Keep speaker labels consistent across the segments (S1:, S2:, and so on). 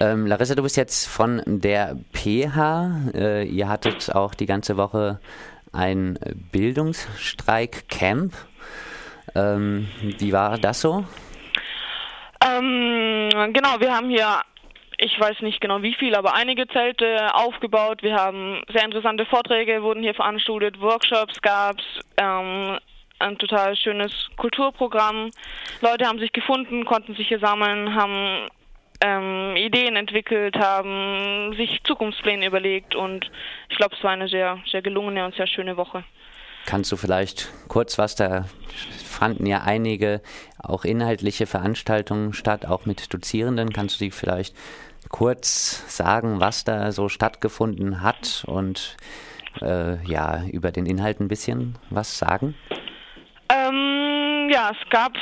S1: Ähm, Larissa, du bist jetzt von der PH. Äh, ihr hattet auch die ganze Woche ein Bildungsstreik-Camp. Ähm, wie war das so?
S2: Ähm, genau, wir haben hier, ich weiß nicht genau wie viel, aber einige Zelte aufgebaut. Wir haben sehr interessante Vorträge, wurden hier veranstaltet, Workshops gab es, ähm, ein total schönes Kulturprogramm. Leute haben sich gefunden, konnten sich hier sammeln, haben ähm, Ideen entwickelt, haben sich Zukunftspläne überlegt und ich glaube, es war eine sehr, sehr gelungene und sehr schöne Woche.
S1: Kannst du vielleicht kurz was da fanden ja einige auch inhaltliche Veranstaltungen statt, auch mit Dozierenden. Kannst du die vielleicht kurz sagen, was da so stattgefunden hat und äh, ja, über den Inhalt ein bisschen was sagen?
S2: Ähm, ja, es gab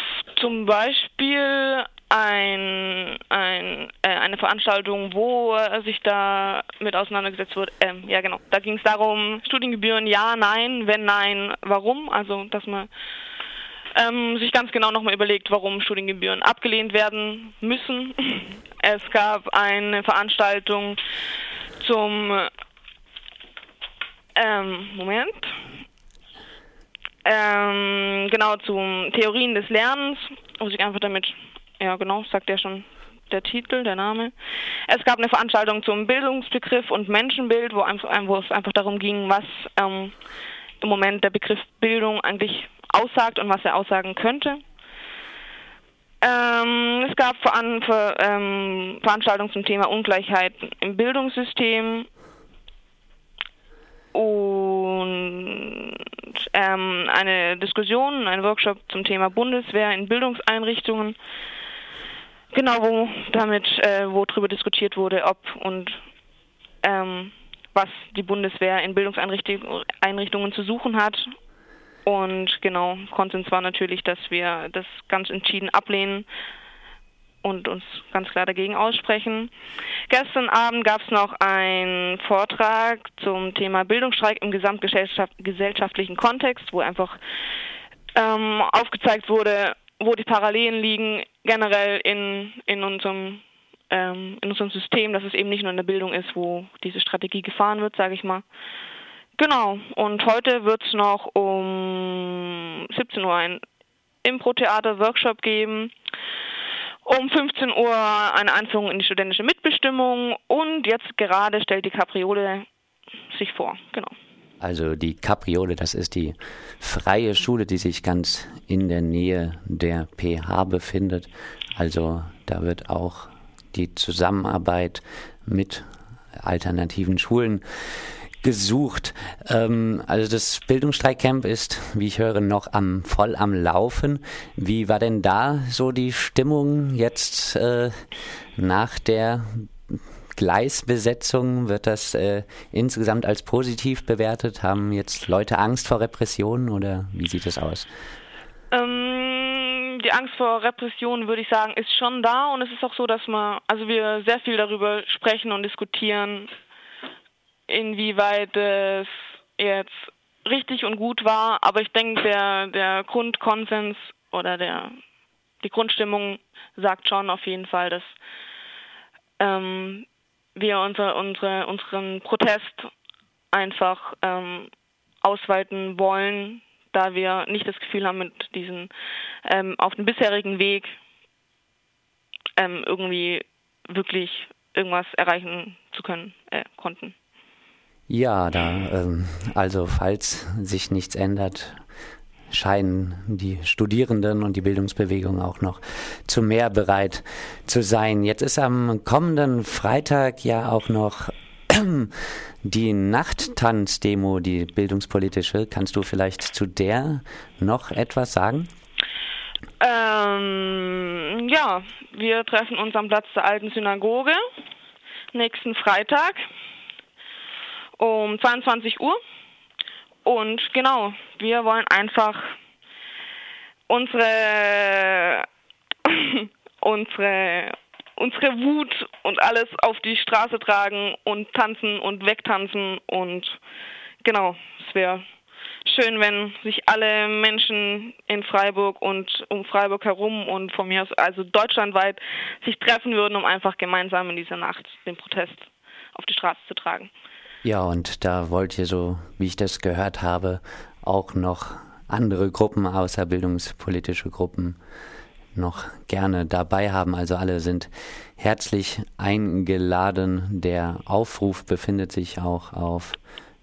S2: zum Beispiel ein, ein, äh, eine Veranstaltung, wo äh, sich da mit auseinandergesetzt wurde. Ähm, ja, genau. Da ging es darum, Studiengebühren ja, nein, wenn nein, warum. Also, dass man ähm, sich ganz genau nochmal überlegt, warum Studiengebühren abgelehnt werden müssen. Es gab eine Veranstaltung zum ähm, Moment. Ähm, genau, zum Theorien des Lernens, wo sich einfach damit, ja genau, sagt ja schon der Titel, der Name. Es gab eine Veranstaltung zum Bildungsbegriff und Menschenbild, wo, einfach, wo es einfach darum ging, was ähm, im Moment der Begriff Bildung eigentlich aussagt und was er aussagen könnte. Ähm, es gab Veran Ver ähm, Veranstaltungen zum Thema Ungleichheit im Bildungssystem und ähm, eine Diskussion, ein Workshop zum Thema Bundeswehr in Bildungseinrichtungen. Genau, wo damit, äh, wo darüber diskutiert wurde, ob und ähm, was die Bundeswehr in Bildungseinrichtungen zu suchen hat und genau, Konsens war natürlich, dass wir das ganz entschieden ablehnen und uns ganz klar dagegen aussprechen. Gestern Abend gab es noch einen Vortrag zum Thema Bildungsstreik im gesamtgesellschaftlichen Kontext, wo einfach ähm, aufgezeigt wurde, wo die Parallelen liegen generell in, in unserem ähm, in unserem System, dass es eben nicht nur in der Bildung ist, wo diese Strategie gefahren wird, sage ich mal. Genau, und heute wird es noch um 17 Uhr ein Impro-Theater-Workshop geben. Um 15 Uhr eine Einführung in die studentische Mitbestimmung und jetzt gerade stellt die Capriole sich vor. Genau.
S1: Also die Capriole, das ist die freie Schule, die sich ganz in der Nähe der PH befindet. Also da wird auch die Zusammenarbeit mit alternativen Schulen gesucht. Ähm, also das Bildungsstreikcamp ist, wie ich höre, noch am voll am Laufen. Wie war denn da so die Stimmung jetzt äh, nach der Gleisbesetzung? Wird das äh, insgesamt als positiv bewertet? Haben jetzt Leute Angst vor Repressionen oder wie sieht es aus?
S2: Ähm, die Angst vor Repressionen, würde ich sagen, ist schon da und es ist auch so, dass man, also wir sehr viel darüber sprechen und diskutieren, inwieweit es jetzt richtig und gut war, aber ich denke, der, der Grundkonsens oder der, die Grundstimmung sagt schon auf jeden Fall, dass ähm, wir unser, unsere, unseren Protest einfach ähm, ausweiten wollen, da wir nicht das Gefühl haben, mit diesen ähm, auf dem bisherigen Weg ähm, irgendwie wirklich irgendwas erreichen zu können, äh, konnten.
S1: Ja, da, ähm, also falls sich nichts ändert, scheinen die Studierenden und die Bildungsbewegung auch noch zu mehr bereit zu sein. Jetzt ist am kommenden Freitag ja auch noch die Nachttanzdemo, die bildungspolitische. Kannst du vielleicht zu der noch etwas sagen?
S2: Ähm, ja, wir treffen uns am Platz der alten Synagoge nächsten Freitag um 22 Uhr. Und genau, wir wollen einfach unsere, unsere, unsere Wut und alles auf die Straße tragen und tanzen und wegtanzen und genau, es wäre schön, wenn sich alle Menschen in Freiburg und um Freiburg herum und von mir aus also deutschlandweit sich treffen würden, um einfach gemeinsam in dieser Nacht den Protest auf die Straße zu tragen.
S1: Ja, und da wollt ihr so, wie ich das gehört habe, auch noch andere Gruppen außer bildungspolitische Gruppen noch gerne dabei haben. Also alle sind herzlich eingeladen. Der Aufruf befindet sich auch auf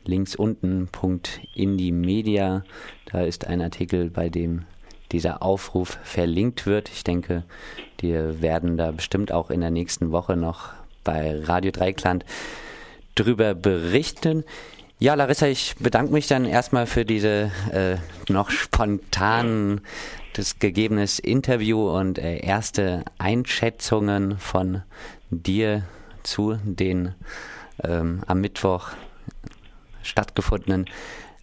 S1: links unten Punkt in die Media. Da ist ein Artikel, bei dem dieser Aufruf verlinkt wird. Ich denke, wir werden da bestimmt auch in der nächsten Woche noch bei Radio Dreikland drüber berichten. Ja, Larissa, ich bedanke mich dann erstmal für diese äh, noch spontanen, das gegebenes Interview und äh, erste Einschätzungen von dir zu den ähm, am Mittwoch stattgefundenen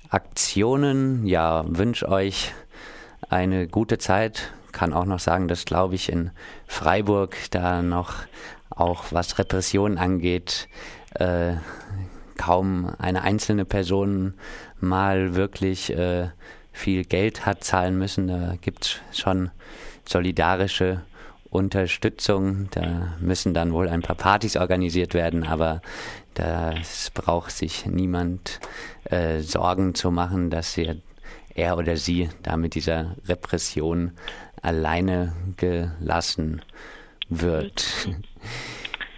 S1: Aktionen. Ja, wünsche euch eine gute Zeit. Kann auch noch sagen, dass, glaube ich, in Freiburg da noch auch was Repression angeht, äh, kaum eine einzelne Person mal wirklich äh, viel Geld hat zahlen müssen. Da gibt es schon solidarische Unterstützung. Da müssen dann wohl ein paar Partys organisiert werden, aber das braucht sich niemand äh, Sorgen zu machen, dass er, er oder sie da mit dieser Repression alleine gelassen wird.